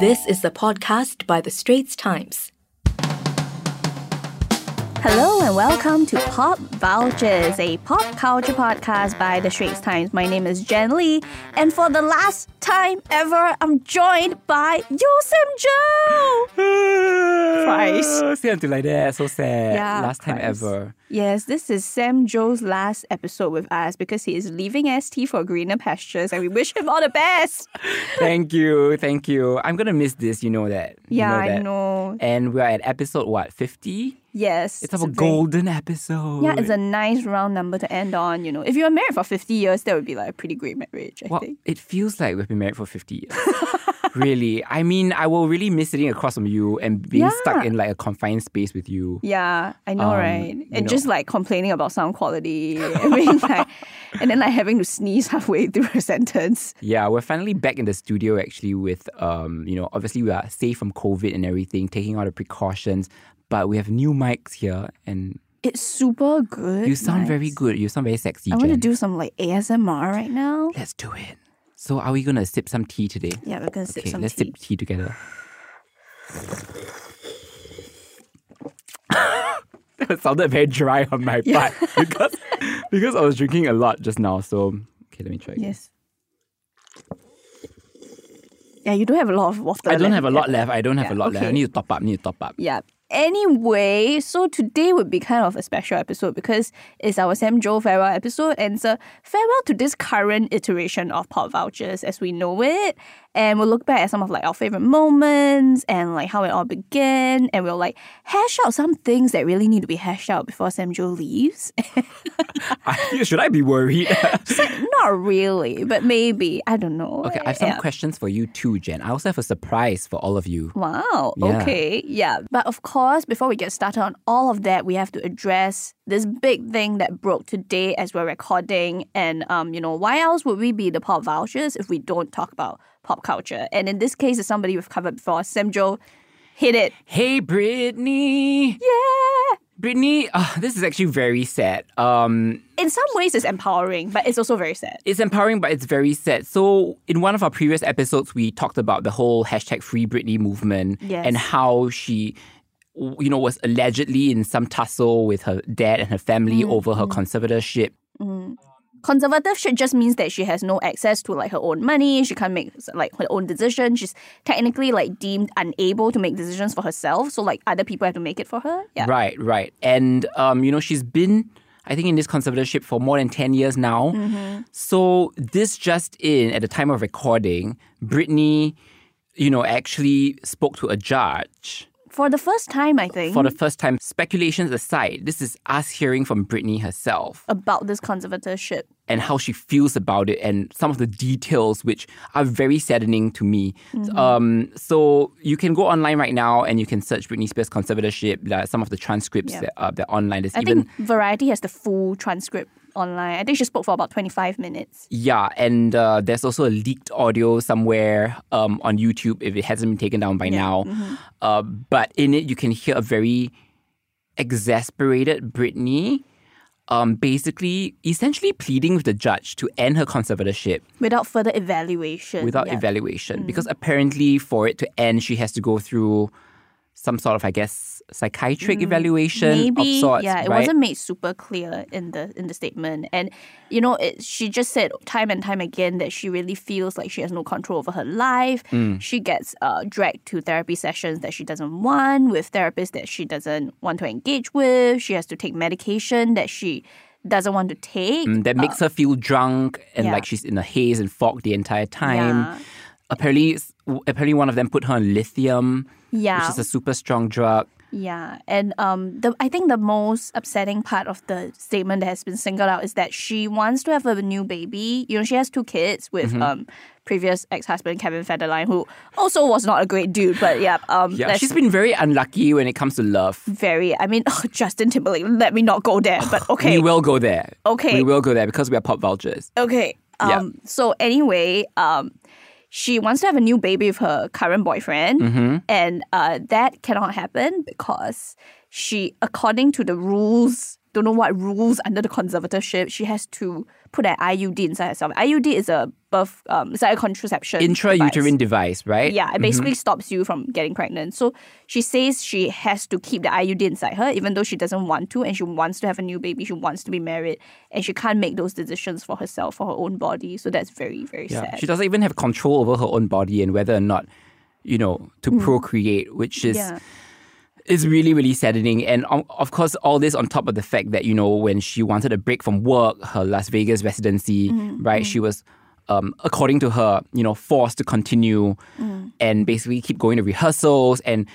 This is the podcast by The Straits Times. Hello and welcome to Pop Vultures, a pop culture podcast by The Straits Times. My name is Jen Lee, and for the last time ever, I'm joined by Yosem Joe. Price. Say until like that, so sad. Yeah, Last time Price. ever. Yes, this is Sam Jo's last episode with us because he is leaving ST for greener pastures, and we wish him all the best. Thank you, thank you. I'm gonna miss this, you know that. You Yeah, know I know. And we're at episode what, 50? Yes, It's our a very- golden episode. Yeah, it's a nice round number to end on. You know, if you were married for fifty years, that would be like a pretty great marriage. I Well, think. it feels like we've been married for 50 years. really. I mean, I will really miss sitting across from you and being stuck in like a confined space with you. Yeah, I know, Um, right? And know. just like complaining about sound quality, I mean, like, and then like having to sneeze halfway through a sentence. Yeah, we're finally back in the studio actually with um, you know, obviously we are safe from COVID and everything, taking all the precautions, but we have new mics here and It's super good. you sound very good. You sound very sexy. I want to do some like ASMR right now. Let's do it. So are we gonna sip some tea today? Yeah, we're gonna sip some tea. Okay, some let's tea. sip tea together. that sounded very dry on my part because because I was drinking a lot just now. So okay, let me try. Again. Yes. Yeah, you don't have a lot of water. I don't left. have a lot left. I don't have Yeah, a lot left. I need to top up. Need to top up. Yeah. Anyway, so today would be kind of a special episode because it's our Sam Jo farewell episode and a farewell to this current iteration of Pop Vultures as we know it. And we'll look back at some of like our favorite moments and like how it all began. And we'll like hash out some things that really need to be hashed out before Sam Jo leaves. Should I be worried? Not really, but maybe. I don't know. okay, I have some Yeah. questions for you too, Jen. I also have a surprise for all of you. Wow. Yeah. Okay. Yeah. But of course, before we get started on all of that, we have to address this big thing that broke today as we're recording. And um, you know, why else would we be the pop vultures if we don't talk about pop culture? And in this case, it's somebody we've covered before. Sam Jo hit it. Hey, Britney. Yeah. Britney, uh, this is actually very sad. Um, In some ways, it's empowering, but it's also very sad. it's empowering, but it's very sad. So, in one of our previous episodes, we talked about the whole hashtag Free Britney movement Yes. and how she, you know, was allegedly in some tussle with her dad and her family over her conservatorship. Conservatorship just means that she has no access to like her own money. She can't make like her own decisions. She's technically like deemed unable to make decisions for herself. So like other people have to make it for her. Yeah. Right, right. And, um, you know, she's been, I think, in this conservatorship for more than 10 years now. Mm-hmm. So, this just in, at the time of recording, Britney, you know, actually spoke to a judge. For the first time, I think, For the first time, speculations aside, this is us hearing from Britney herself about this conservatorship. and how she feels about it and some of the details which are very saddening to me. Mm-hmm. Um, so you can go online right now and you can search Britney Spears conservatorship, like some of the transcripts Yeah. that are that online. There's I even think Variety has the full transcript online. I think she spoke for about 25 minutes. yeah, and uh, there's also a leaked audio somewhere um, on YouTube if it hasn't been taken down by now. Mm-hmm. Uh, but in it, you can hear a very exasperated Britney. Um, basically, essentially pleading with the judge to end her conservatorship Without further evaluation. without yeah. evaluation because apparently for it to end she has to go through some sort of i guess psychiatric evaluation Mm, Maybe, of sorts yeah, it right? wasn't made super clear in the in the statement, and you know, it, she just said time and time again that she really feels like she has no control over her life. Mm. She gets uh, dragged to therapy sessions that she doesn't want with therapists that she doesn't want to engage with. She has to take medication that she doesn't want to take. Mm, that makes her feel drunk and yeah. like she's in a haze and fog the entire time Yeah. apparently apparently one of them put her on lithium Yeah. which is a super strong drug Yeah, and um, the I think the most upsetting part of the statement that has been singled out is that she wants to have a new baby. You know, she has two kids with Mm-hmm. um previous ex husband Kevin Federline, who also was not a great dude, but yeah, um, yeah she's been very unlucky when it comes to love very. I mean, Justin Timberlake. Let me not go there, but okay, we will go there Okay. we will go there because we are pop vultures Okay. Um, Yeah. So anyway, um, she wants to have a new baby with her current boyfriend, Mm-hmm. and uh, that cannot happen because she, according to the rules, don't know what rules under the conservatorship, she has to put an IUD inside herself. IUD is a birth, um, it's like a contraception. Intrauterine device, right? Yeah, it basically stops you from getting pregnant. So she says she has to keep the IUD inside her, even though she doesn't want to, and she wants to have a new baby. She wants to be married, and she can't make those decisions for herself, for her own body. So that's very, very Yeah. sad. She doesn't even have control over her own body and whether or not, you know, to procreate, which is yeah. Is really, really saddening. And um, of course, all this on top of the fact that, you know, when she wanted a break from work, her Las Vegas residency, Mm-hmm. right, she was, um, according to her, you know, forced to continue Mm. and basically keep going to rehearsals and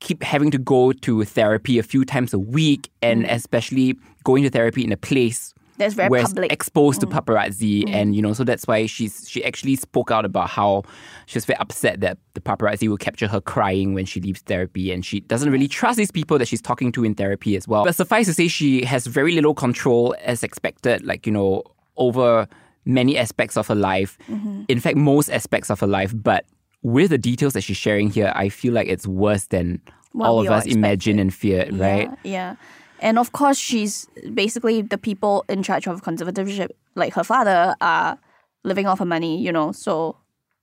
keep having to go to therapy a few times a week and especially going to therapy in a place Mm. That's very public. Mm. exposed to paparazzi and you know so that's why she's she actually spoke out about how she was very upset that the paparazzi will capture her crying when she leaves therapy and she doesn't really trust these people that she's talking to in therapy as well but suffice to say she has very little control as expected like you know over many aspects of her life Mm-hmm. in fact most aspects of her life but with the details that she's sharing here i feel like it's worse than What all of us imagine and feared right Yeah, yeah. And of course, she's basically the people in charge of conservatorship, like her father, are living off her money, you know. So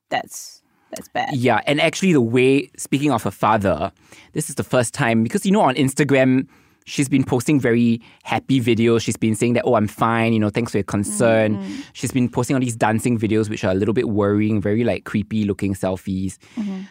that's that's bad. Yeah, and actually, the way, speaking of her father, this is the first time because you know, on Instagram, she's been posting very happy videos. She's been saying that, oh, I'm fine, you know, thanks for your concern. Mm-hmm. She's been posting all these dancing videos, which are a little bit worrying, very like creepy looking selfies. Mm-hmm.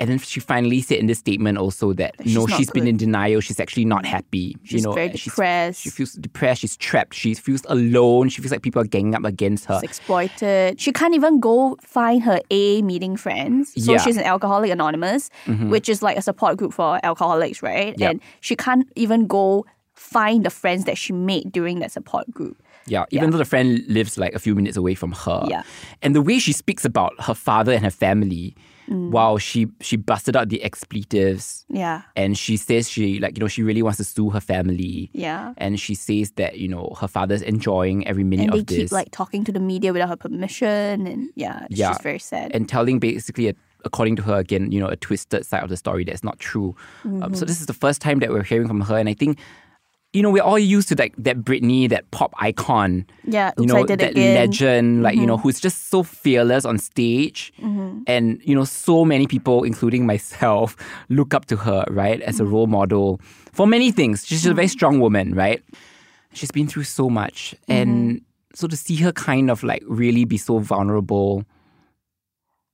And then she finally said in this statement also that she's no, she's been in denial. She's actually not happy. She's you know, very depressed. She feels depressed. She's trapped. She feels alone. She feels like people are ganging up against her. She's exploited. She can't even go find her A meeting friends. So Yeah. Mm-hmm. she's an Alcoholic Anonymous, which is like a support group for alcoholics, right? Yep. And she can't even go find the friends that she made during that support group. Yeah, even though the friend lives like a few minutes away from her. Yeah. And the way she speaks about her father and her family, Mm. wow, she she busted out the expletives Yeah. and she says she like, you know, she really wants to sue her family. Yeah. And she says that, you know, her father's enjoying every minute And they of this. keep like talking to the media without her permission. And yeah, it's Yeah. just very sad. and telling basically a, according to her again you know a twisted side of the story that's not true um, Mm-hmm. so this is the first time that we're hearing from her and i think you know we're all used to like that Britney, that pop icon yeah, you know that again. Mm-hmm. legend like you know who's just so fearless on stage and you know so many people including myself look up to her right as a Mm-hmm. role model for many things she's a very strong woman right she's been through so much Mm-hmm. and so to see her kind of like really be so vulnerable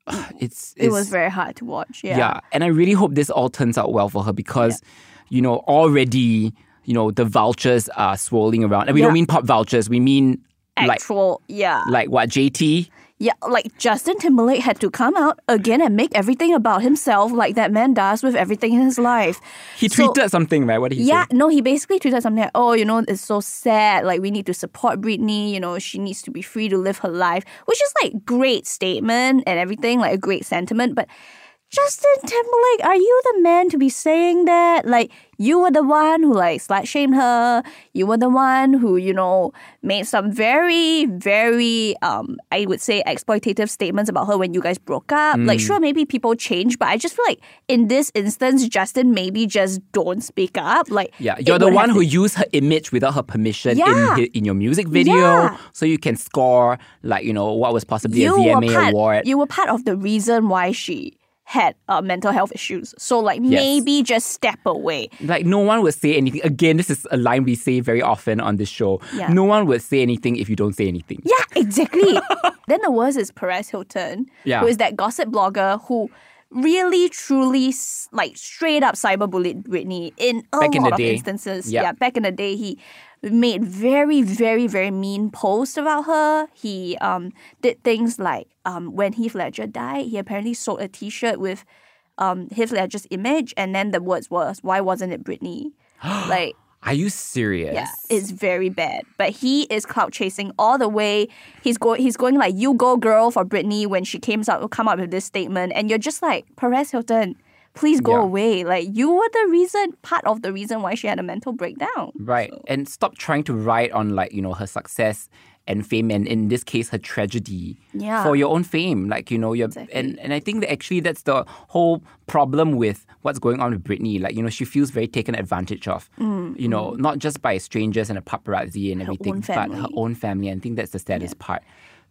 it's, It was very hard to watch. Yeah. yeah. And I really hope this all turns out well for her because, you know, already, you know, the vultures are swirling around. And we Yeah. don't mean pop vultures, we mean like Actual, yeah. like what, JT? Yeah, like Justin Timberlake had to come out again and make everything about himself like that man does with everything in his life. He So- tweeted something, right? What did he Yeah, say? no, he basically tweeted something like, oh, you know, it's so sad. Like, we need to support Britney. You know, she needs to be free to live her life, which is like great statement and everything, like a great sentiment. But Justin Timberlake, are you the man to be saying that? Like, you were the one who like slut shamed her. You were the one who, you know, made some very, very, um, I would say, exploitative statements about her when you guys broke up. Like, Mm. sure, maybe people change, but I just feel like in this instance, Justin maybe just don't speak up. Like, Yeah, you're the one who used her image without her permission Yeah. in in your music video, Yeah. so you can score like you know what was possibly you a VMA part, award. You were part of the reason why she had uh, mental health issues. So, like, maybe just step away. like no one would say anything. Again, this is a line we say very often on this show. Yeah. No one would say anything if you don't say anything. Yeah, exactly. then the worst is Perez Hilton, Yeah. who is that gossip blogger who really, truly, like, straight up cyberbullied Britney in a Back in lot the of day. instances. Yeah. Yeah, back in the day, he made very, very, very mean posts about her. He um did things like um when Heath Ledger died, he apparently sold a T-shirt with um Heath Ledger's image, and then the words was, "Why wasn't it Britney?" like. Are you serious? Yeah, it's very bad. But he is cloud chasing all the way. He's going he's going like you go girl for Britney when she came out come up with this statement and you're just like Perez Hilton, please go Yeah. away. Like you were the reason part of the reason why she had a mental breakdown. Right. And stop trying to ride on like, you know, her success and fame, and in this case, her tragedy Yeah. for your own fame. Like you know, you're and and I think that actually that's the whole problem with what's going on with Britney. Like you know, she feels very taken advantage of. Mm, you know, mm. not just by strangers and a paparazzi and everything, but her own family. And I think that's the saddest part.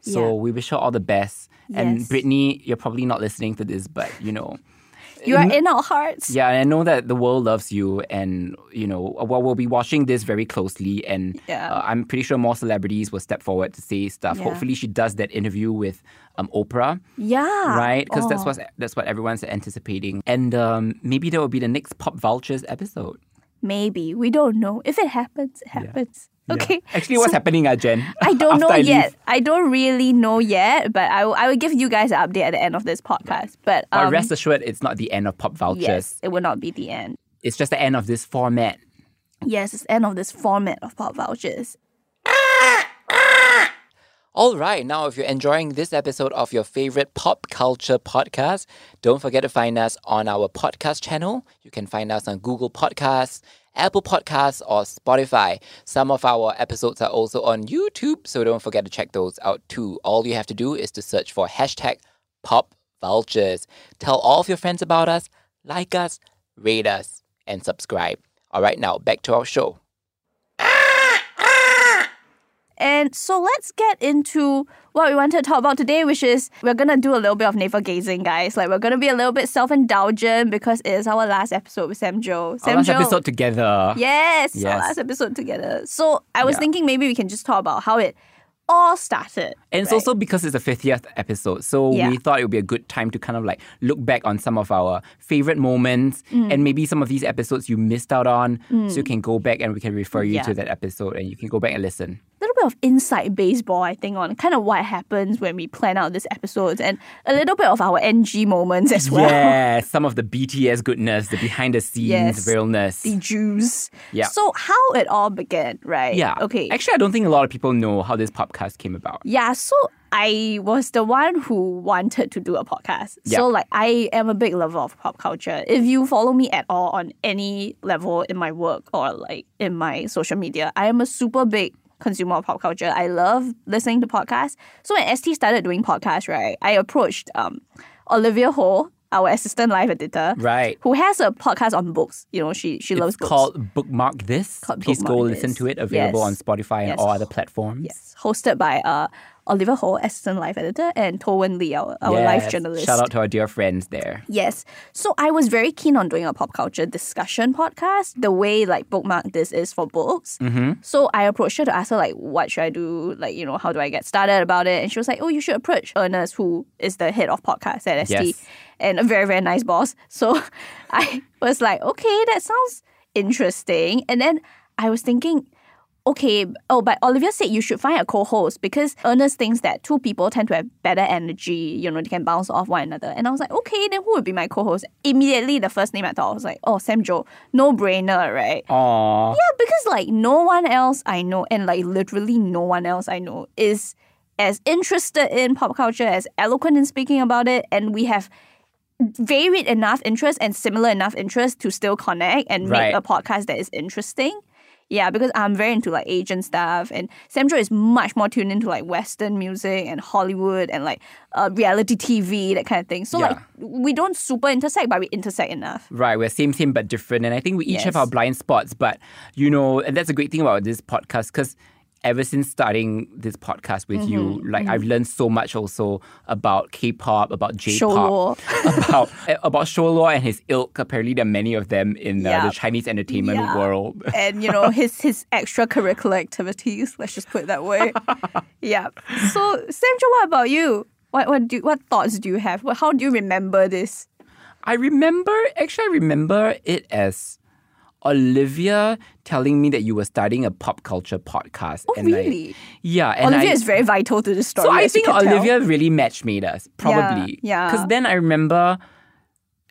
So Yeah. we wish her all the best. And Yes. Britney, you're probably not listening to this, but you know. You are in our hearts. Yeah, and I know that the world loves you, and you know, well, we'll be watching this very closely, and Yeah. uh, I'm pretty sure more celebrities will step forward to say stuff. Yeah. Hopefully, she does that interview with um, Oprah, Yeah. right? Because that's Oh. what that's what everyone's anticipating, and um, maybe that will be the next Pop Vultures episode. Maybe. We don't know. If it happens, it happens. Okay. Actually, what's So- happening, uh, Jen? I don't know I leave? yet. I don't really know yet, but I will, I will give you guys an update at the end of this podcast. But, But um, rest assured, it's not the end of Pop Vultures. yes, it will not be the end. It's just the end of this format. Yes, it's the end of this format of pop vultures. All right, now if you're enjoying this episode of your favorite pop culture podcast, don't forget to find us on our podcast channel. You can find us on Google Podcasts, Apple Podcasts, or Spotify. Some of our episodes are also on YouTube, so don't forget to check those out too. All you have to do is to search for hashtag pop vultures. Tell all of your friends about us, like us, rate us, and subscribe. All right, now back to our show. And so let's get into what we want to talk about today, which is we're gonna do a little bit of navel gazing, guys. Like we're gonna be a little bit self-indulgent because it is our last episode with Sam Jo. Our last Joe. episode together. Yes, our last episode together. So I was Yeah. thinking maybe we can just talk about how it all started. And it's right? also because it's the 50th episode. So Yeah. we thought it would be a good time to kind of like look back on some of our favorite moments Mm. and maybe some of these episodes you missed out on. So you can go back and we can refer you Yeah. to that episode and you can go back and listen. a little bit of inside baseball, I think, on kind of what happens when we plan out these episodes and a little bit of our NG moments as well. Yeah, some of the BTS goodness, the behind the scenes Yes. realness. The juice. Yeah. So how it all began, right? yeah. Okay. Actually, I don't think a lot of people know how this podcast came about. Yeah, so I was the one who wanted to do a podcast. So like I am a big lover of pop culture. If you follow me at all on any level in my work or like in my social media, I am a super big consumer of pop culture. I love listening to podcasts. So when ST started doing podcasts, right, I approached um Olivia Ho, our assistant live editor, Right. who has a podcast on books. You know, she she loves books. called Bookmark This. Called Please go Bookmark listen to it. Available Yes. on Spotify and Yes. all other platforms. Yes, hosted by uh Olivia Ho, assistant live editor, and Toh Wen Li, our, our live Yes. journalist. Shout out to our dear friends there. Yes. So I was very keen on doing a pop culture discussion podcast, the way like bookmark this is for books. Mm-hmm. So I approached her to ask her like, what should I do? Like, you know, how do I get started about it? And she was like, oh, you should approach Ernest, who is the head of podcast at ST, Yes. and a very very nice boss. So I was like, okay, that sounds interesting. And then I was thinking. Okay, oh, but Olivia said you should find a co-host because Ernest thinks that two people tend to have better energy, you know, they can bounce off one another. And I was like, okay, then who would be my co-host? Immediately, the first name I thought was like, oh, Sam Jo, no brainer, right? Aww. Yeah, because like no one else I know, and like literally no one else I know is as interested in pop culture, as eloquent in speaking about it, and we have varied enough interest and similar enough interest to still connect and Right. make a podcast that is interesting. Yeah, because I'm very into like Asian stuff, and Sam Jo is much more tuned into like Western music and Hollywood and like uh, reality TV, that kind of thing. So Yeah. like we don't super intersect, but we intersect enough. Right, we're same same but different, and I think we each have our blind spots. But you know, and that's a great thing about this podcast because ever since starting this podcast with you, Mm-hmm, like I've learned so much also about K-pop, about J-pop, about eh, about Show Lo and his ilk. Apparently, there are many of them in uh, the Chinese entertainment Yeah. world. and you know his his extracurricular activities. Let's just put it that way. yeah. So Sandra, what about you? What what do what thoughts do you have? How do you remember this? I remember, actually, I remember it as Olivia telling me that you were starting a pop culture podcast. Oh, and I- really? yeah, and Olivia I, is very vital to this story. So I think can tell. Olivia really match made us, probably. yeah. Because then I remember,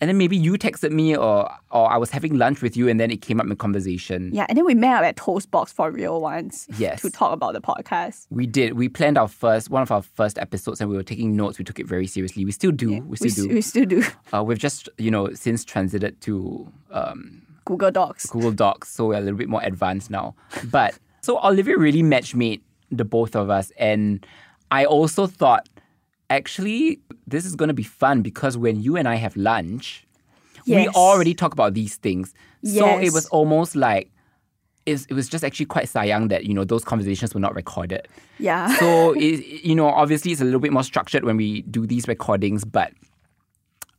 and then maybe you texted me, or or I was having lunch with you, and then it came up in conversation. Yeah, and then we met up at Toastbox for real once. Yes. To talk about the podcast. We did. We planned our first one of our first episodes, and we were taking notes. We took it very seriously. We still do. we We, still s- do. we still do Uh, we've just you know since transited to um, Google Docs. Google Docs, so we're a little bit more advanced now. But so Olivia really match made the both of us. And I also thought, actually, this is going to be fun because when you and I have lunch, we already talk about these things. So it was almost like, it was just actually quite sayang that, you know, those conversations were not recorded. Yeah. So, it, you know, obviously it's a little bit more structured when we do these recordings, but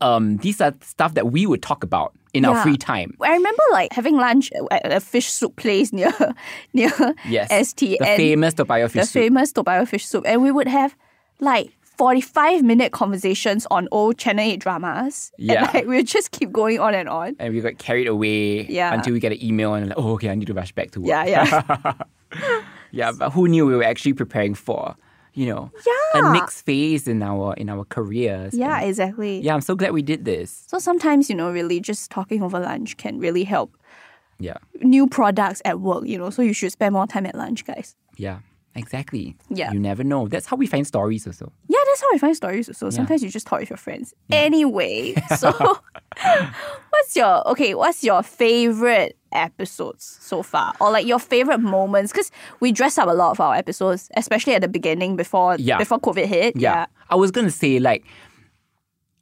um, these are stuff that we would talk about in our free time. I remember like having lunch at a fish soup place near near Yes. ST The famous Toa Payoh the fish soup. The famous Toa fish soup, and we would have like. 45 minute conversations on old Channel 8 dramas. Yeah. And like we would just keep going on and on. and we got carried away Yeah. until we get an email and like, oh, okay, I need to rush back to work. Yeah, yeah. yeah, but who knew we were actually preparing for, you know, Yeah. a next phase in our in our careers. yeah, And exactly. yeah, I'm so glad we did this. So sometimes, you know, really just talking over lunch can really help Yeah, new products at work, you know. So you should spend more time at lunch, guys. yeah, exactly. Yeah. you never know. That's how we find stories also. Yeah, that's how we find stories. So sometimes you just talk with your friends. Anyway, so what's your okay? What's your favorite episodes so far, or like your favorite moments? Because we dress up a lot of our episodes, especially at the beginning before Yeah. before COVID hit. Yeah. I was gonna say like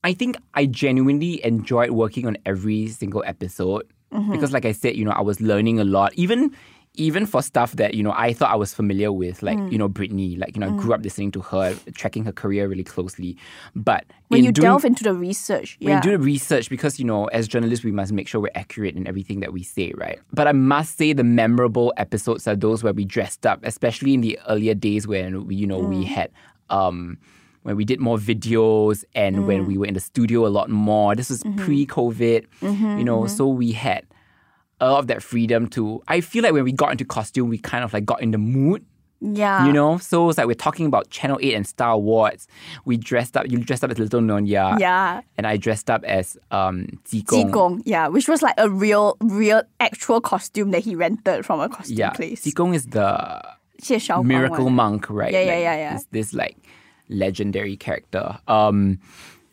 I think I genuinely enjoyed working on every single episode Mm-hmm. because like I said, you know, I was learning a lot. Even even for stuff that, you know, I thought I was familiar with, like, Mm. you know, Britney. Like, you know, I grew up listening to her, tracking her career really closely. But when you doing, delve into the research, when yeah, you do the research, because you know, as journalists, we must make sure we're accurate in everything that we say, right? But I must say, the memorable episodes are those where we dressed up, especially in the earlier days when we, you know, Mm. we had um when we did more videos and Mm. when we were in the studio a lot more. This was Mm-hmm. pre-COVID, you know, so we had a lot of that freedom to. I feel like when we got into costume, we kind of like got in the mood. Yeah. You know, so it's like we're talking about Channel 8 and Star Wars. We dressed up, you dressed up as Little Nonya. Yeah. And I dressed up as um Zikong. Zikong, yeah, which was like a real, real actual costume that he rented from a costume yeah. place. Zikong is the miracle monk, right? Yeah, yeah, yeah, yeah. This like legendary character. Um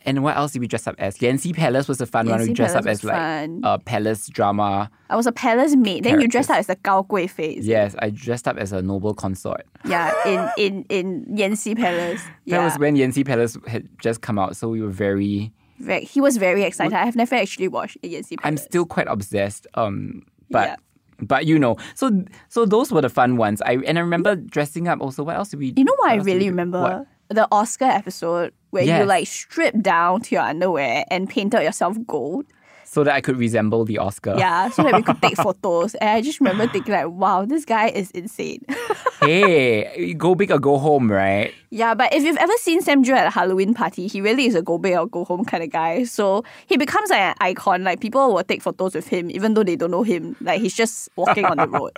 and what else did we dress up as? Yanxi Palace was a fun one. We dressed up as like fun. a palace drama. I was a palace maid. Then you dressed up as the Gao Gui it? Yes, I dressed up as a noble consort. Yeah, in in in Yanxi Palace. That was when Yanxi Palace had just come out, so we were very Ve- he was very excited. I have never actually watched Yanxi Palace. I'm still quite obsessed. Um, but Yeah. but you know, so so those were the fun ones. I and I remember dressing up. Also, what else did we? You know what I else we really remember? What? The Oscar episode where you like stripped down to your underwear and painted yourself gold. So that I could resemble the Oscar. Yeah, so that we could take photos. And I just remember thinking like, wow, this guy is insane. hey, go big or go home, right? Yeah, but if you've ever seen Sam Jo at a Halloween party, he really is a go big or go home kind of guy. So he becomes like an icon. Like people will take photos with him even though they don't know him. Like he's just walking on the road.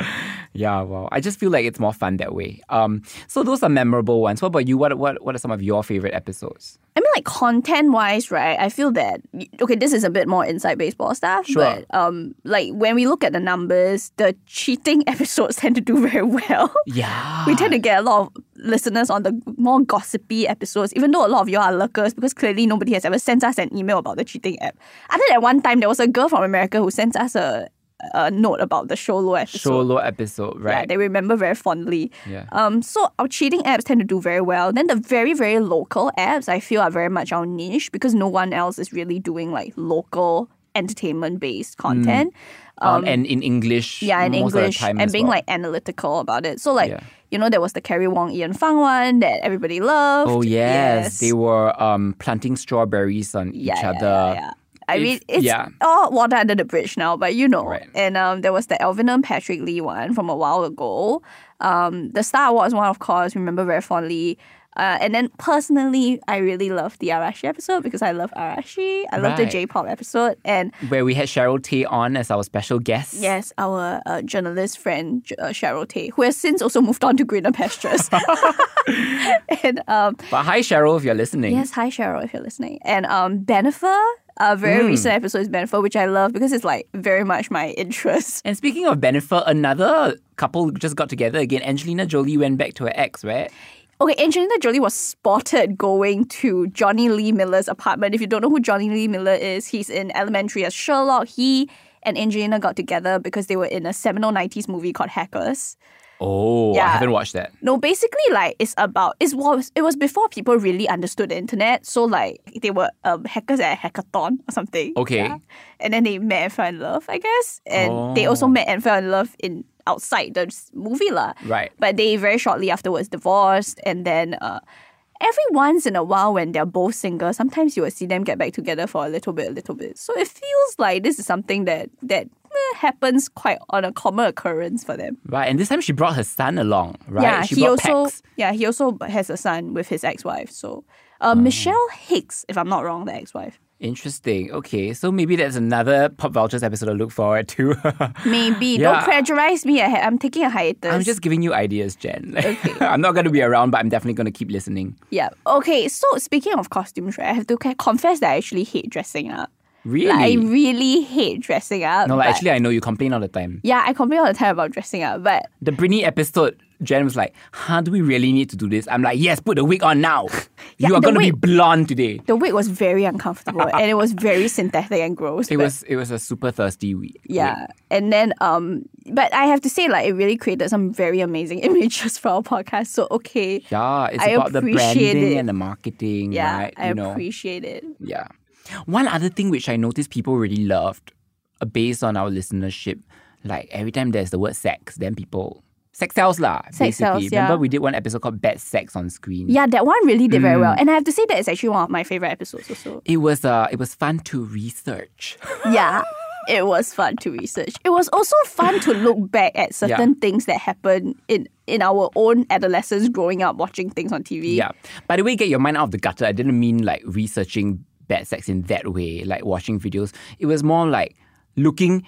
Yeah, well, I just feel like it's more fun that way. Um, so those are memorable ones. What about you? What what what are some of your favorite episodes? I mean, like content wise, right? I feel that okay, this is a bit more inside baseball stuff. Sure. But um, like when we look at the numbers, the cheating episodes tend to do very well. Yeah, We tend to get a lot of listeners on the more gossipy episodes, even though a lot of you are lurkers because clearly nobody has ever sent us an email about the cheating app. Other than one time, there was a girl from America who sent us a, a note about the Show Lo episode. solo episode, Yeah, right? they remember very fondly. Yeah. Um, so our cheating apps tend to do very well. Then the very, very local apps, I feel, are very much our niche because no one else is really doing like local entertainment based content. Um, and in English, Yeah, in English of the time and being well. like analytical about it. So like, Yeah. you know, there was the Carrie Wong Ian Fang one that everybody loved. Oh yes, they were um planting strawberries on yeah, each yeah, other. yeah, yeah. I mean, it's yeah. all water under the bridge now, but you know. Right. And um, there was the Elvin and Patrick Lee one from a while ago. Um, the Star Wars one, of course, remember very fondly. Uh, and then personally, I really love the Arashi episode because I love Arashi. I love the. J-pop episode, and Where we had Cheryl Tay on as our special guest. yes, our uh, journalist friend uh, Cheryl Tay, who has since also moved on to greener pastures. and um, But hi Cheryl, if you're listening. Yes, hi Cheryl, if you're listening. And um, Bennifer, a very recent episode is Bennifer, which I love because it's like very much my interest. And speaking of Bennifer, another couple just got together again. Angelina Jolie went back to her ex, right? Okay, Angelina Jolie was spotted going to Jonny Lee Miller's apartment. If you don't know who Johnny Lee Miller is, he's in Elementary as Sherlock. He and Angelina got together because they were in a seminal 90s movie called Hackers. Oh, I haven't watched that. No, basically, like it's about it was it was before people really understood the internet. So like they were um, hackers at a hackathon or something. Okay. and then they met and fell in love, I guess. And they also Oh. met and fell in love in outside the movie lah. Right. But they very shortly afterwards divorced, and then uh, every once in a while when they're both single, sometimes you will see them get back together for a little bit, a little bit. So it feels like this is something that that happens quite on a common occurrence for them. Right. And this time she brought her son along, right? Yeah, she he also Pax. yeah he also has a son with his ex-wife. So uh, Michelle Hicks, if I'm not wrong, the ex-wife. Interesting. Okay, so maybe that's another Pop Vultures episode to look forward to. Maybe Yeah. don't plagiarize me. I I'm taking a hiatus. I'm just giving you ideas, Jen. Okay. I'm not going to be around, but I'm definitely going to keep listening. yeah. Okay. So speaking of costumes, right? I have to confess that I actually hate dressing up. Really? Like, I really hate dressing up. no, like, but- actually, I know you complain all the time. yeah, I complain all the time about dressing up, but The Britney episode, Jen was like, huh, do we really need to do this? I'm like, yes, put the wig on now. Yeah, you are going to be blonde today. the wig was very uncomfortable and it was very synthetic and gross. It but- was it was a super thirsty wig. Yeah. And then um but I have to say like it really created some very amazing images for our podcast. So okay. Yeah, it's I about the branding it. and the marketing, Yeah, right? I you know. appreciate it. Yeah. One other thing which I noticed people really loved, uh, based on our listenership, like every time there's the word sex, then people sex sells lah. Sex basically. sells, yeah. Remember we did one episode called Bad Sex on Screen. Yeah, that one really did very Mm. well. And I have to say that it's actually one of my favorite episodes also. It was uh it was fun to research. yeah. It was fun to research. It was also fun to look back at certain things that happened in in our own adolescence growing up watching things on TV. yeah. By the way, get your mind out of the gutter. I didn't mean like researching bad sex in that way, like watching videos. It was more like looking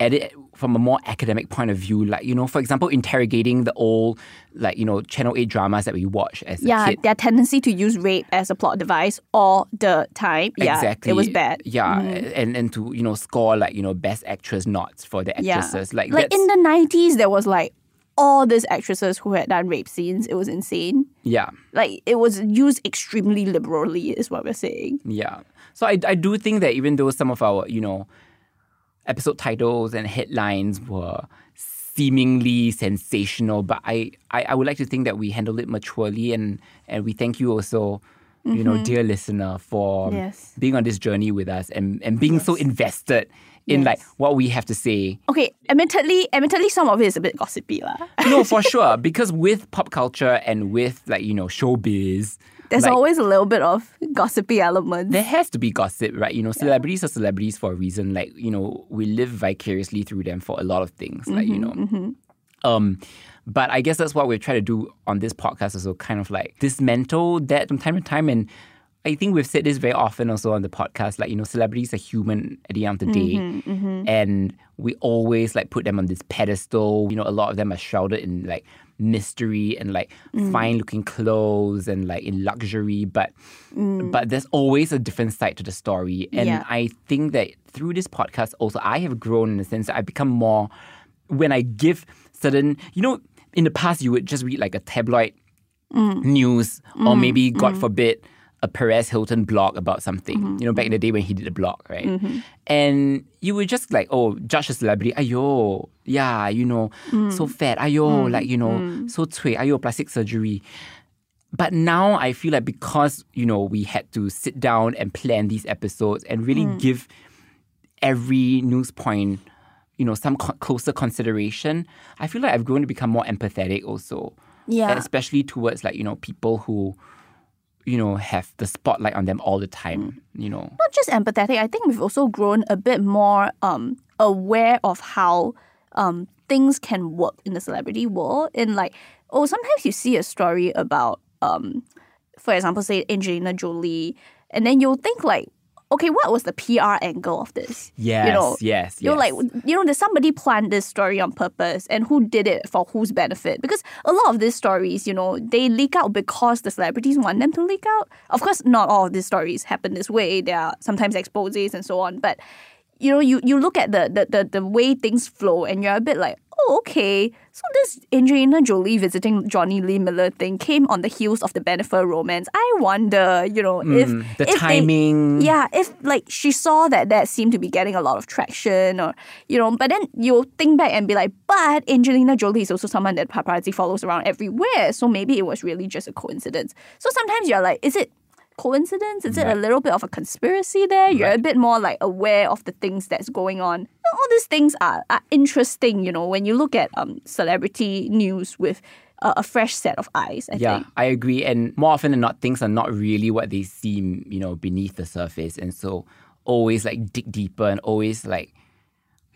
at it from a more academic point of view, like you know, for example, interrogating the old, like you know, Channel Eight dramas that we watch as a Yeah, their tendency to use rape as a plot device all the time. Yeah, exactly. it was bad. Yeah, mm-hmm. and and to you know score like you know best actress nods for the Yeah, actresses. Like, like in the nineties, there was like all these actresses who had done rape scenes. It was insane. yeah, Like it was used extremely liberally, is what we're saying. yeah. So I I do think that even though some of our you know episode titles and headlines were seemingly sensational, but I, I, I would like to think that we handled it maturely and and we thank you also. You know, dear listener, for Mm-hmm. Yes. being on this journey with us and, and being so invested in like what we have to say Okay, admittedly, admittedly, some of it is a bit gossipy, lah. no, for sure. Because with pop culture and with like you know showbiz, There's like, always a little bit of gossipy elements. there has to be gossip, right? You know, celebrities are celebrities for a reason. Like you know, we live vicariously through them for a lot of things. Like you know, um, but I guess that's what we're trying to do on this podcast. is Also, kind of like dismantle that from time to time and. I think we've said this very often also on the podcast. Like, you know, celebrities are human at the end of the day. Mm-hmm, mm-hmm. And we always like put them on this pedestal. You know, a lot of them are shrouded in like mystery and like mm. fine looking clothes and like in luxury. But mm. but there's always a different side to the story. And Yeah. I think that through this podcast also I have grown in the sense that I become more when I give certain you know, in the past you would just read like a tabloid mm. news or maybe God forbid a Perez Hilton blog about something. Mm-hmm. You know, back in the day when he did a blog, right? Mm-hmm. And you would just like, oh, judge a celebrity. Ayo, yeah, you know, mm. so fat. Ayo, mm. like, you know, mm. so cui. Ayo, plastic surgery. But now I feel like because, you know, we had to sit down and plan these episodes and really give every news point, you know, some co- closer consideration, I feel like I've grown to become more empathetic also. Yeah. Especially towards like, you know, people who, you know, have the spotlight on them all the time, you know. not just empathetic. I think we've also grown a bit more um, aware of how um, things can work in the celebrity world. In like, oh, sometimes you see a story about, um, for example, say Angelina Jolie, and then you'll think like, okay, what was the PR angle of this? Yes, you know, yes, You're yes. like, you know, did somebody plan this story on purpose, and who did it for whose benefit? Because a lot of these stories, you know, they leak out because the celebrities want them to leak out. Of course, not all of these stories happen this way. There are sometimes exposes and so on, but you know, you, you look at the, the, the, the way things flow and you're a bit like, oh, okay. So this Angelina Jolie visiting Jonny Lee Miller thing came on the heels of the Bennifer romance. I wonder, you know, if Mm, the if they- timing. yeah, if like she saw that that seemed to be getting a lot of traction, or you know, but then you'll think back and be like, but Angelina Jolie is also someone that paparazzi follows around everywhere, so maybe it was really just a coincidence. So sometimes you're like, is it coincidence? Is it a little bit of a conspiracy there? You're a bit more like aware of the things that's going on. All these things are, are interesting, you know, when you look at um celebrity news with a, a fresh set of eyes. I Yeah, think. I agree. And more often than not, things are not really what they seem, you know, beneath the surface. And so always like dig deeper and always like,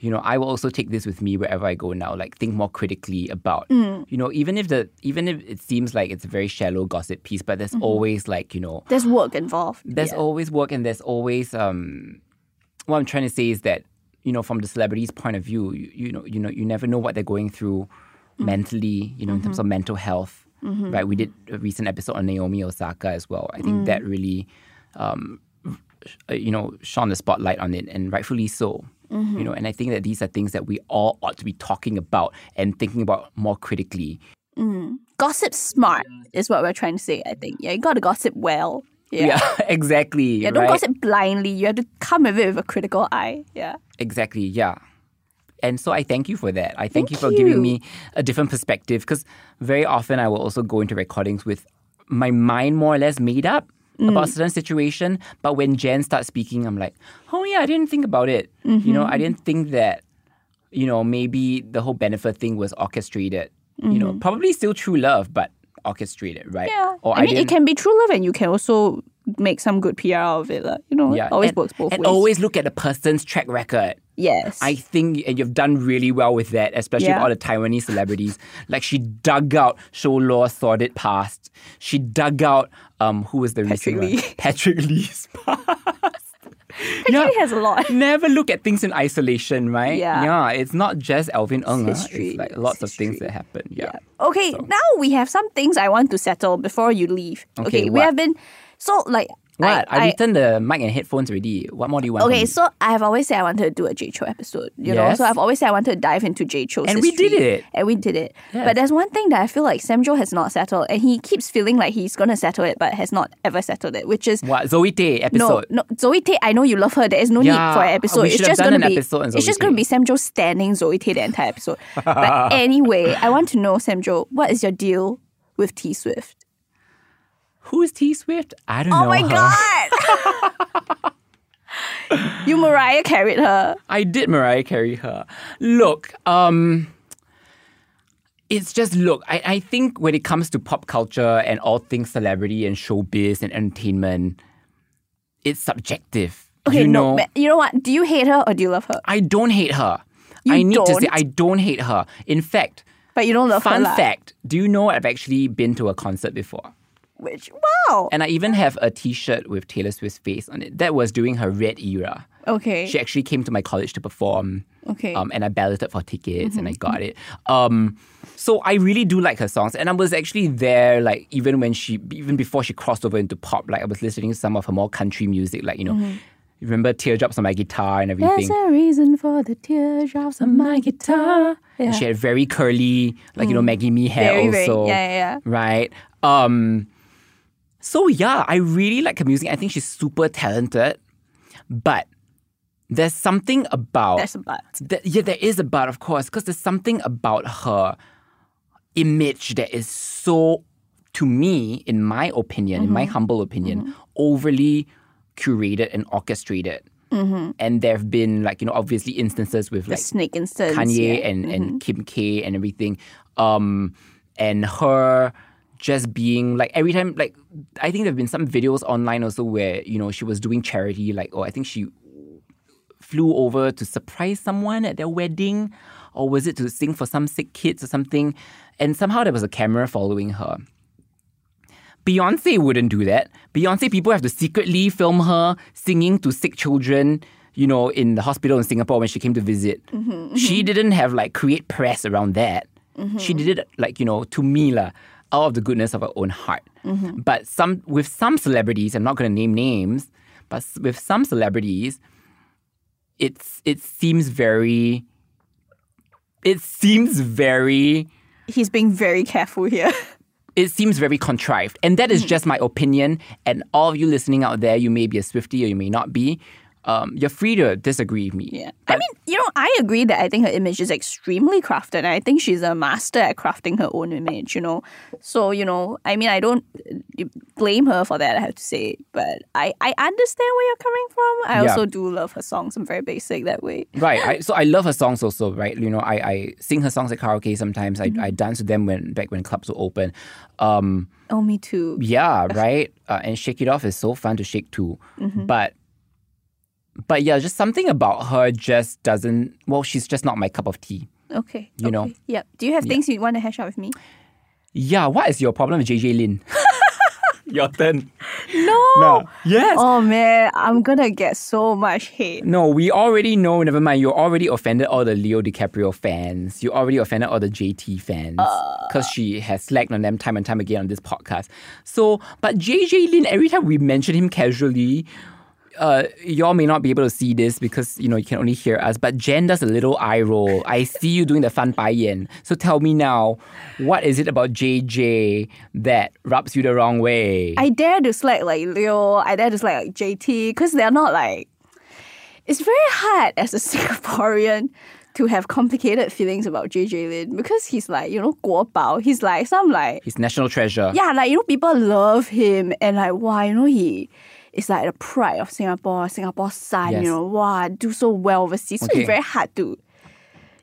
you know, I will also take this with me wherever I go now. Like think more critically about, Mm. you know, even if the even if it seems like it's a very shallow gossip piece, but there's always like, you know, There's work involved. there's Mm-hmm. Yeah. always work and there's always um what I'm trying to say is that you know from the celebrity's point of view you, you know you know you never know what they're going through Mm. mentally you know in terms Mm-hmm. of mental health right we did a recent episode on Naomi Osaka as well I think Mm. that really um uh, you know shone the spotlight on it and rightfully so Mm-hmm. you know and I think that these are things that we all ought to be talking about and thinking about more critically gossip smart is what we're trying to say, I think. Yeah, you gotta gossip well. Yeah. exactly Yeah, don't right? gossip blindly. You have to come with it with a critical eye. Yeah. Exactly, yeah. And so I thank you for that. I thank, you Thank for giving me a different perspective because very often I will also go into recordings with my mind more or less made up about mm. a certain situation. But when Jen starts speaking, I'm like, oh yeah, I didn't think about it. You know, I mm-hmm. didn't think that, you know, maybe the whole Bennifer thing was orchestrated. You know, mm-hmm. probably still true love, but orchestrated, right? Yeah. Or I mean, it can be true love and you can also make some good PR out of it. Like, you know, yeah, always and, works both and ways. always look at the person's track record. yes. I think and you've done really well with that, especially Yeah. with all the Taiwanese celebrities. Like she dug out Show Lo Sordid Past. She dug out um who was the Patrick recent one? Lee. Patrick Lee's past. Actually has a lot. Never look at things in isolation, right? Yeah. Yeah. It's not just Alvin Ng. ah. history. It's like It's lots of things that happen. Yeah. Okay, now we have some things I want to settle before you leave. Okay, we have been so like What? I, I, returned the mic and headphones already. What more do you want? Okay, so I have always said I wanted to do a Jay Chou episode, you know. So I've always said I wanted to dive into Jay Chou's And we did it. and we did it. Yes. But there's one thing that I feel like Sam Jo has not settled, and he keeps feeling like he's gonna settle it, but has not ever settled it, which is what Zoe Tay episode. no, no Zoe Tay. I know you love her. There is no need for an episode. it's just gonna be. it's just gonna be Sam Jo standing Zoe Tay the entire episode. but anyway, I want to know, Sam Jo, what is your deal with T Swift? Who is T Swift? I don't Oh know. Oh my her. god! you Mariah carried her. I did Mariah carry her. Look, um, it's just look. I, I think when it comes to pop culture and all things celebrity and showbiz and entertainment, it's subjective. Okay, you no, know, ma- you know what? Do you hate her or do you love her? I don't hate her. You I need to say don't? I don't hate her. In fact, But you don't love her. fun fact: Do you know I've actually been to a concert before? Which wow. And I even have a T-shirt with Taylor Swift's face on it. That was during her red era. Okay. She actually came to my college to perform. Okay. Um, and I balloted for tickets and I Mm-hmm. got it. Um, so I really do like her songs. And I was actually there, like, even when she, even before she crossed over into pop, like, I was listening to some of her more country music, like, you know, Mm-hmm. remember Teardrops on My Guitar and everything. There's a reason for the teardrops on my guitar. Yeah. And she had very curly, like, you know, Maggie Me hair Very, very- also. yeah, yeah, yeah. Right? Um, so yeah, I really like her music. I think she's super talented. But there's something about There's a but. Th- yeah, there is a but, of course, because there's something about her image that is so, to me, in my opinion, in my Mm-hmm. humble opinion, overly curated and orchestrated. And there have been, like, you know, obviously instances with The like snake instance. Kanye yeah. Mm-hmm. and, and Kim K and everything. Um, and her just being like every time, like, I think there have been some videos online also where, you know, she was doing charity, like, oh, I think she flew over to surprise someone at their wedding, or was it to sing for some sick kids or something? And somehow there was a camera following her. Beyonce wouldn't do that. Beyonce, people have to secretly film her singing to sick children, you know, in the hospital in Singapore when she came to visit. Mm-hmm, she mm-hmm. didn't have like create press around that. Mm-hmm. She did it like, you know, to me, lah, out of the goodness of her own heart. But some with some celebrities, I'm not going to name names, but with some celebrities, it's it seems very it seems very He's being very careful here. it seems very contrived. And that Mm. just my opinion. And all of you listening out there, you may be a Swifty or you may not be. Um, you're free to disagree with me. Yeah. I mean, you know, I agree that I think her image is extremely crafted. And I think she's a master at crafting her own image, you know. So, you know, I mean, I don't uh, blame her for that, I have to say. But I, I understand where you're coming from. I Yeah. also do love her songs. I'm very basic that way. Right. I, so I love her songs also, right? You know, I, I sing her songs at karaoke sometimes. I, Mm-hmm. I dance to them when back when clubs were open. Um, Oh, me too. yeah, right. Uh, and Shake It Off is so fun to shake to. Mm-hmm. But but yeah, just something about her just doesn't. Well, she's just not my cup of tea. Okay. You know. okay. Yep. Do you have things you want to hash out with me? Yeah. What is your problem with JJ Lin? your turn. No. No. Yes. Oh man, I'm gonna get so much hate. No, we already know. Never mind. You already offended all the Leo DiCaprio fans. You already offended all the JT fans uh. because she has slacked on them time and time again on this podcast. So, but JJ Lin, every time we mention him casually, uh, y'all may not be able to see this because you know you can only hear us. But Jen does a little eye roll. I see you doing the fan yen. So tell me now, what is it about JJ that rubs you the wrong way? I dare to slag like Leo, I dare to slag like JT, because they're not like. It's very hard as a Singaporean to have complicated feelings about JJ Lin because he's like, you know, guo bao. He's like some like, He's national treasure. yeah, like, you know, people love him and like, wow, you know, he is like the pride of Singapore, Singapore's son, Yes. you know, wow, do so well overseas. So Okay. it's very hard to,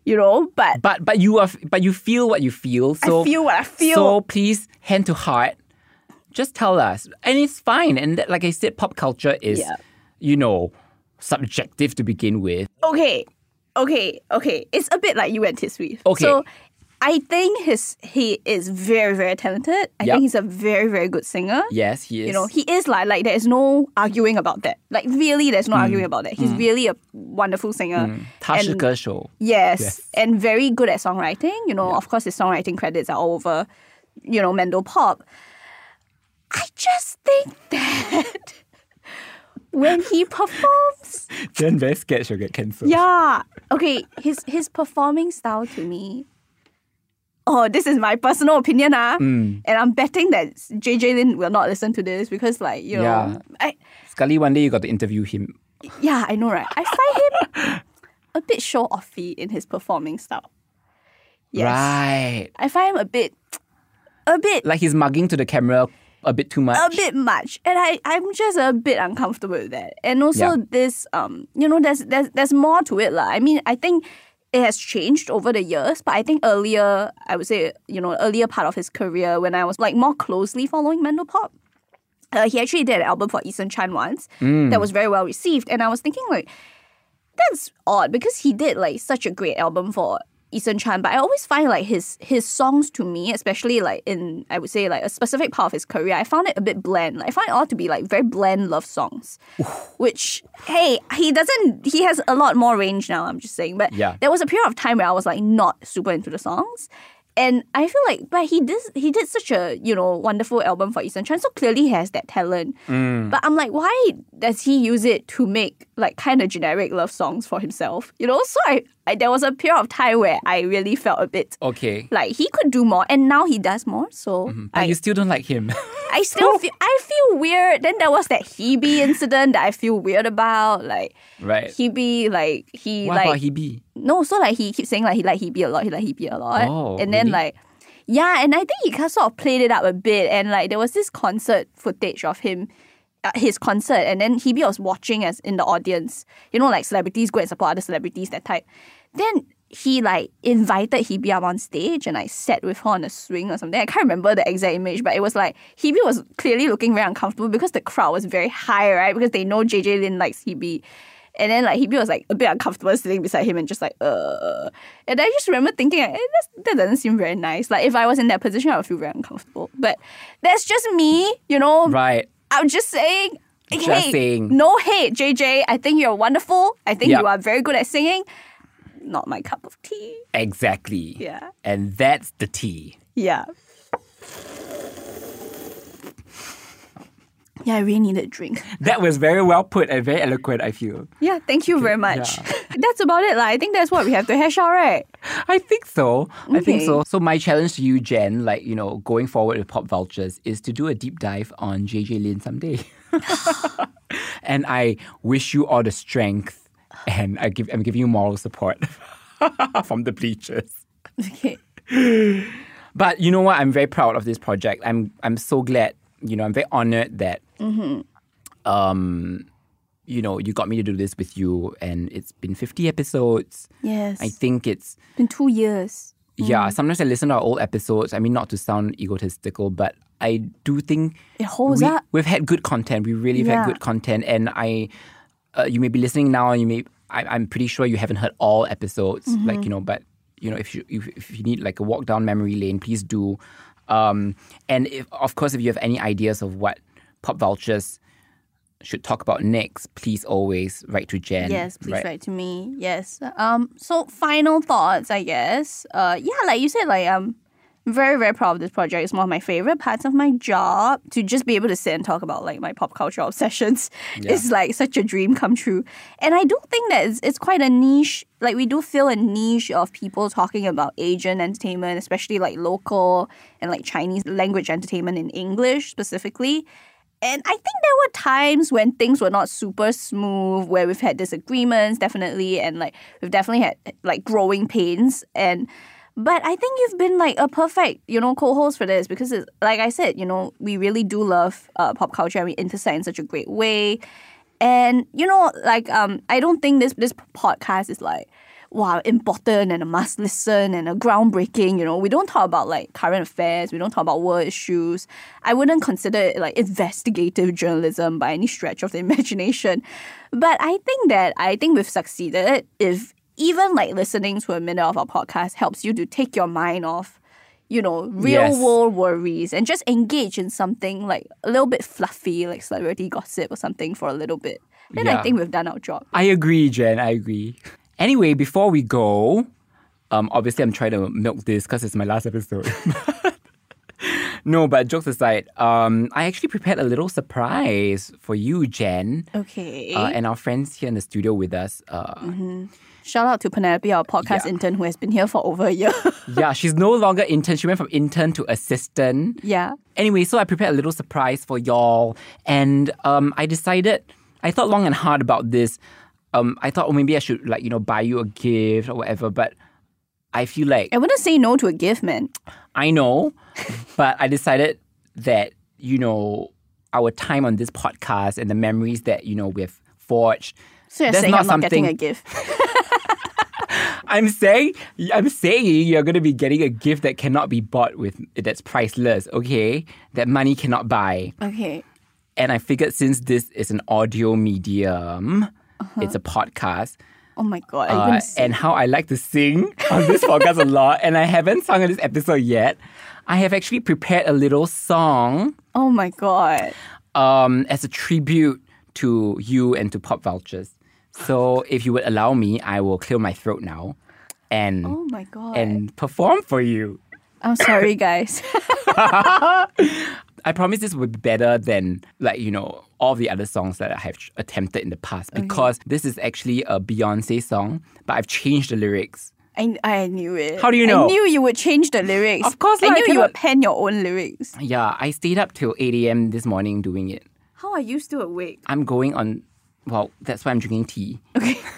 you know, but But but you are but you feel what you feel. So I feel what I feel. So please, hand to heart, just tell us, and it's fine. And that, like I said, pop culture is, Yeah. you know, subjective to begin with. okay, okay, okay. It's a bit like you went and Tiswi. Okay. So I think his he is very very talented. I yep. think he's a very very good singer. Yes, he is. You know, he is like like there is no arguing about that. Like really, there's no mm. arguing about that. He's mm. really a wonderful singer. Mm. And, yes, yes, and very good at songwriting. You know, of course, his songwriting credits are all over. You know, Mandopop. I just think that. when he performs. then very scared she'll get cancelled. Yeah. Okay, his his performing style to me Oh, this is my personal opinion, ah, Mm. and I'm betting that JJ Lin will not listen to this because, like, you know, Yeah. I Scully, one day you got to interview him. yeah, I know, right? I find him a bit show offy in his performing style. Yes. Right. I find him a bit, a bit, Like he's mugging to the camera a bit too much. a bit much, and I, I'm just a bit uncomfortable with that. And also Yeah. this, um, you know, there's, there's, there's more to it, lah. I mean, I think it has changed over the years, but I think earlier, I would say, you know, earlier part of his career when I was like more closely following Mandopop. Uh, he actually did an album for Eason Chan once that was very well received, and I was thinking like, that's odd because he did like such a great album for Eason Chan, but I always find like his his songs to me, especially like in I would say like a specific part of his career, I found it a bit bland. Like, I find it all to be like very bland love songs. Which hey, he doesn't he has a lot more range now, I'm just saying. But Yeah. there was a period of time where I was like not super into the songs. And I feel like, but he did he did such a you know wonderful album for Eason Chan, so clearly he has that talent. Mm. But I'm like, why does he use it to make like kind of generic love songs for himself? You know, so I, I there was a period of time where I really felt a bit okay. like he could do more, and now he does more. So mm-hmm. But I, you still don't like him. I still feel I feel weird. Then there was that Hebe incident that I feel weird about. Like right. Hebe, like he what like about Hebe? no, so like he keeps saying like he like Hebe a lot, he like Hebe a lot. Oh, and then really? like yeah, and I think he kind of sort of played it up a bit and like there was this concert footage of him his concert and then Hebe was watching as in the audience. You know, like celebrities go and support other celebrities, that type. Then he like invited Hebe up on stage and I sat with her on a swing or something. I can't remember the exact image, but it was like Hebe was clearly looking very uncomfortable because the crowd was very high, right? Because they know JJ Lin likes Hebe. And then like Hebe was like a bit uncomfortable sitting beside him and just like uh and I just remember thinking like, eh, that doesn't seem very nice. Like if I was in that position I would feel very uncomfortable. But that's just me, you know. Right. I'm just saying Just hey, saying. No hate, JJ. I think you're wonderful. I think Yeah. you are very good at singing. Not my cup of tea. Exactly. Yeah. And that's the tea. Yeah. Yeah, I really need a drink. That was very well put and very eloquent, I feel. Yeah, thank you very much. yeah. that's about it. Like, I think that's what we have to hash out, right? I think so. Okay. I think so. So my challenge to you, Jen, like, you know, going forward with Pop Vultures is to do a deep dive on JJ Lin someday. and I wish you all the strength and I give I'm giving you moral support from the bleachers. Okay. But you know what? I'm very proud of this project. I'm I'm so glad. You know, I'm very honored that um, you know, you got me to do this with you, and it's been 50 episodes. Yes. I think it's been two years. yeah. Sometimes I listen to our old episodes. I mean, not to sound egotistical, but I do think It holds we, up. We've had good content. We really have Yeah. had good content, and I, uh, you may be listening now, and you may. I, I'm pretty sure you haven't heard all episodes, Mm-hmm. like you know, but you know, if you if, if you need like a walk down memory lane, please do. Um, and if, of course, if you have any ideas of what Pop Vultures should talk about next, please always write to Jen. Yes, please right? write to me. Yes. Um. So final thoughts, I guess. Uh. Yeah, like you said, like um, I'm very very proud of this project. It's one of my favorite parts of my job. To just be able to sit and talk about like my pop culture obsessions is like such a dream come true. And I do think that it's, it's quite a niche. Like we do feel a niche of people talking about Asian entertainment, especially like local and like Chinese language entertainment in English specifically. And I think there were times when things were not super smooth, where we've had disagreements, definitely, and like we've definitely had like growing pains. And but I think you've been like a perfect, you know, co-host for this because, it's, like I said, you know, we really do love uh, pop culture and we intersect in such a great way. And you know, like um, I don't think this this podcast is like wow important and a must listen and a groundbreaking. You know, we don't talk about like current affairs. We don't talk about world issues. I wouldn't consider it like investigative journalism by any stretch of the imagination. But I think that I think we've succeeded if even like listening to a minute of our podcast helps you to take your mind off you know, real Yes. world worries and just engage in something like a little bit fluffy, like celebrity gossip or something for a little bit. Then I think we've done our job. I agree, Jen. I agree. Anyway, before we go, um, obviously I'm trying to milk this because it's my last episode. no, but jokes aside, um, I actually prepared a little surprise for you, Jen, Okay. uh, and our friends here in the studio with us. Uh, Shout out to Penelope, our podcast Yeah. intern who has been here for over a year. yeah, she's no longer intern. She went from intern to assistant. yeah. Anyway, so I prepared a little surprise for y'all, and um, I decided. I thought long and hard about this. Um, I thought, oh, maybe I should like you know buy you a gift or whatever, but I feel like I wouldn't say no to a gift, man. I know, but I decided that you know our time on this podcast and the memories that you know we've forged. So you're That's saying not I'm not getting a gift. I'm saying, I'm saying you're going to be getting a gift that cannot be bought with that's priceless. Okay, that money cannot buy. okay. And I figured since this is an audio medium, Uh-huh. it's a podcast. Oh my god. Uh, and how I like to sing on this podcast a lot, and I haven't sung on this episode yet. I have actually prepared a little song oh my god. um, as a tribute to you and to Pop Vultures. So if you would allow me, I will clear my throat now and Oh my god. and perform for you. I'm sorry, guys. I promise this will be better than like you know all the other songs that I have attempted in the past because this is actually a Beyonce song, but I've changed the lyrics. I, I knew it. How do you know? I knew you would change the lyrics. Of course I I knew you would pen your own lyrics. Yeah, I stayed up till 8 a.m. this morning doing it. How are you still awake? I'm going on. Well, that's why I'm drinking tea. Okay.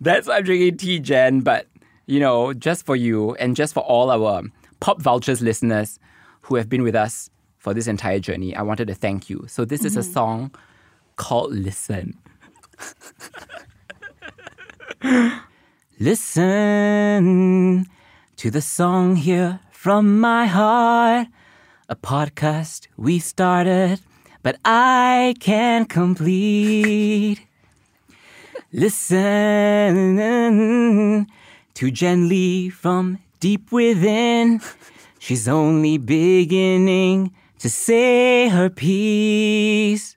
That's why I'm drinking tea, Jen. But you know, just for you and just for all our Pop Vultures listeners who have been with us for this entire journey, I wanted to thank you. So this is a mm-hmm. song called "Listen." Listen to the song here from my heart. A podcast we started, but I can't complete. Listen to Lee from deep within. She's only beginning to say her piece.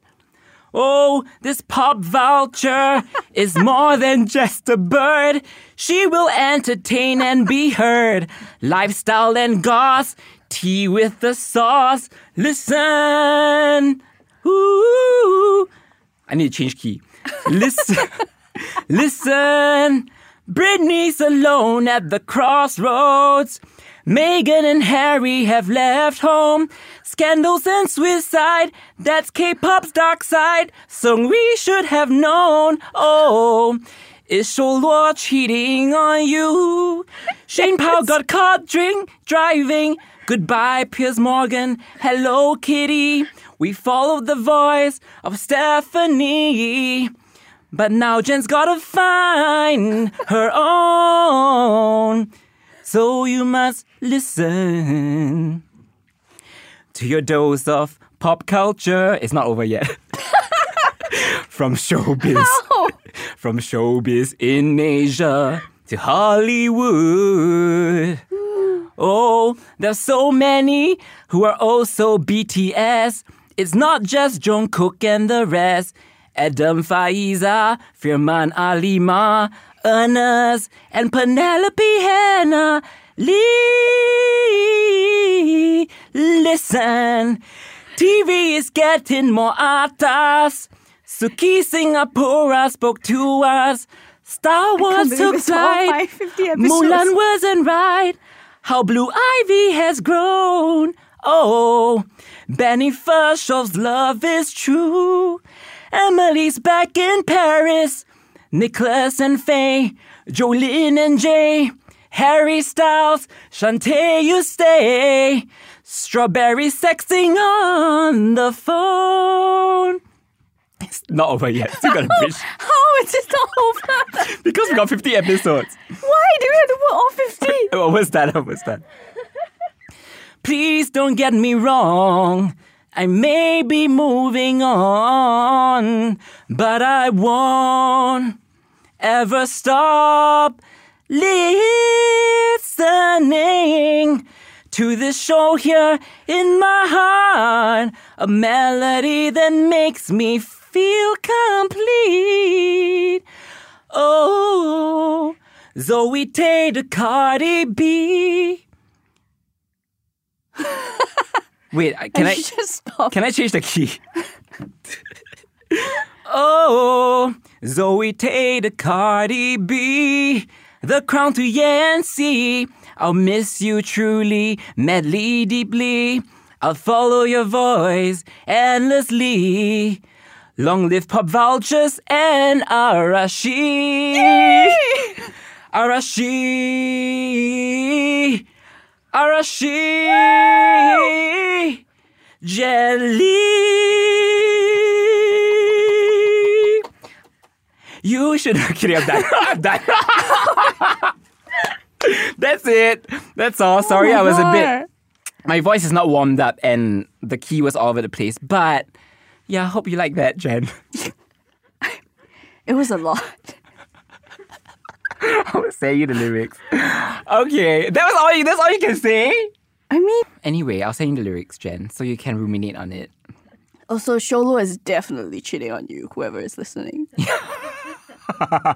Oh, this pop vulture is more than just a bird. She will entertain and be heard. Lifestyle and goss, Tea with the sauce. Listen. Ooh. I need to change key. Listen. Listen. Britney's alone at the crossroads. Meghan and Harry have left home. Scandals and suicide, that's K-pop's dark side. Song we should have known. Oh, is Show Lo cheating on you? Shane Pow got caught drink driving. Goodbye, Piers Morgan. Hello, Kitty. We followed the voice of Stephanie. But now Jen's gotta find her own. So you must listen to your dose of pop culture. It's not over yet. From showbiz. From showbiz in Asia to Hollywood. Oh, there's so many who are also BTS. It's not just Jungkook and the rest. Adam Faiza, Firman Alima, Ernest, and Penelope Hannah. Lee, listen, TV is getting more atas. Suki Singapura spoke to us. Star Wars took flight. Mulan wasn't right. How Blue Ivy has grown. Oh, Benny Fershov's love is true. Emily's back in Paris. Nicholas and Faye, Jolin and Jay, Harry Styles, Shantae, you stay. Strawberry sexing on the phone. It's not over yet. Still got a bridge How is it not over? because we got 50 episodes. Why do we have to put all 50? Almost done, almost that? Please don't get me wrong. I may be moving on, but I won't ever stop listening to this show here in my heart. A melody that makes me feel complete. Oh, Zoe Taylor, Cardi B. Wait, can I just stop? can I change the key? oh, Zoe Taylor, Cardi B, the crown to Yancy. I'll miss you truly, madly, deeply. I'll follow your voice endlessly. Long live pop vultures and Arashi. Arashi. Arashi. Jelly. You should. Kidding, I'm done. I'm done. That's it. That's all. Sorry, oh I was a bit. My voice is not warmed up and the key was all over the place. But yeah, I hope you like that, Jen. It was a lot. I will say you the lyrics. Okay, that was all. You, that's all you can say. I mean, Anyway, I'll send you the lyrics, Jen, so you can ruminate on it. also, Show Lo is definitely cheating on you, whoever is listening.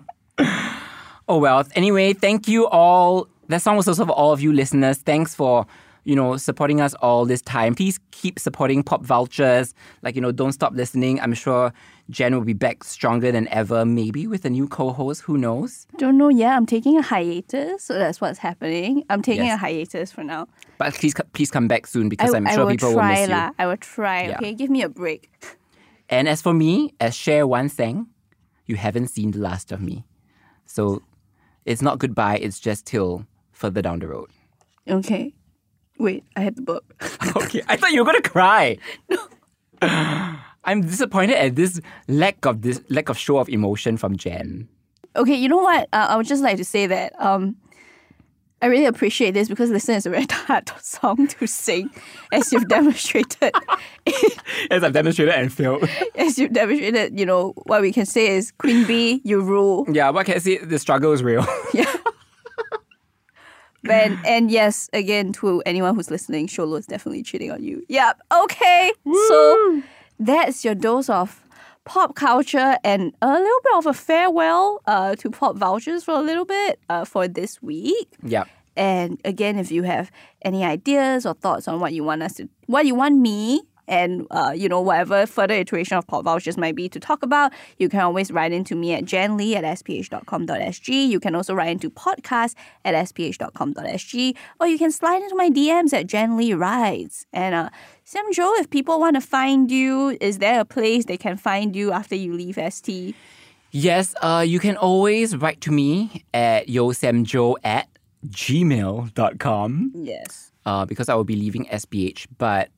Oh well. Anyway, thank you all. That song was also for all of you listeners. Thanks for you know supporting us all this time. Please keep supporting Pop Vultures. Like you know, don't stop listening. I'm sure Jen will be back stronger than ever. Maybe with a new co-host. Who knows? Don't know yet. I'm taking a hiatus, so that's what's happening. I'm taking Yes. a hiatus for now. But please, please come back soon because I, I'm sure will people will try miss you. lah. I will try. Yeah. Okay, give me a break. And as for me, as Cher once sang, you haven't seen the last of me. So it's not goodbye, it's just till further down the road. Okay. Wait, I had the book. okay, I thought you were gonna cry. No. I'm disappointed at this lack of this lack of show of emotion from Jen. Okay, you know what? Uh, I would just like to say that um, I really appreciate this because Listen is a very hard song to sing, as you've demonstrated. As I've demonstrated and failed. as you've demonstrated, you know, what we can say is Queen Bee, you rule. yeah, what can I say? The struggle is real. Yeah. And, and yes, again, to anyone who's listening, Show Lo is definitely cheating on you. Yep. Okay. So that's your dose of pop culture and a little bit of a farewell uh, to pop vultures for a little bit uh, for this week. yeah. And again, if you have any ideas or thoughts on what you want us to, what you want me and uh, you know whatever further iteration of pop vultures might be to talk about you can always write into me at janlee at sph.com.sg you can also write into podcast at sph.com.sg or you can slide into my dms at janlee rides. And uh, Sam Jo if people want to find you is there a place they can find you after you leave st Yes, uh, you can always write to me at yosamjo at gmail.com yes. Uh, because I will be leaving SPH. But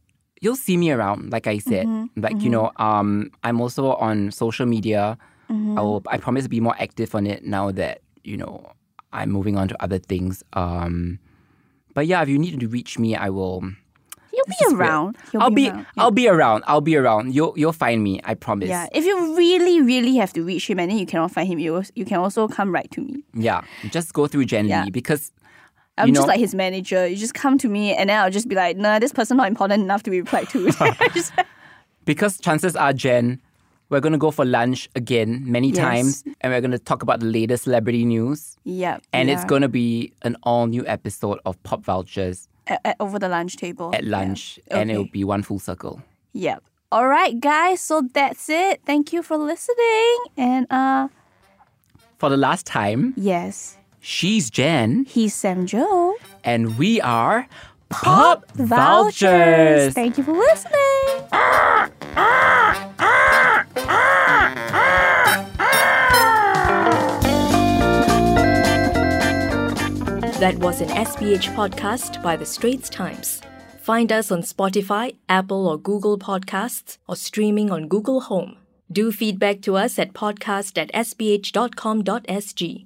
you'll see me around, like I said. Like, you know, um, I'm also on social media. I will I promise to be more active on it now that, you know, I'm moving on to other things. Um, but yeah, if you need to reach me, I will you'll be around You'll I'll be around. I'll be around. I'll be around. You'll you'll find me, I promise. yeah, if you really, really have to reach him and then you cannot find him, you you can also come right to me. Yeah. Just go through Jen Yeah. Lee because I'm You just know- like his manager. You just come to me and then I'll just be like, nah, this person not important enough to be replied to. Because chances are, Jen, we're gonna go for lunch again many Yes. times, and we're gonna talk about the latest celebrity news, yep. and yeah. it's gonna be an all new episode of Pop Vultures at, at- over the lunch table. at Yeah. lunch, and it'll be one full circle. Yep. All right, guys. So that's it. Thank you for listening. And uh, For the last time, yes, she's Jen, he's Sam Jo. and we are Pop Vultures. Thank you for listening. That was an SPH podcast by The Straits Times. Find us on Spotify, Apple or Google Podcasts, or streaming on Google Home. Do feedback to us at podcast at sph.com.sg.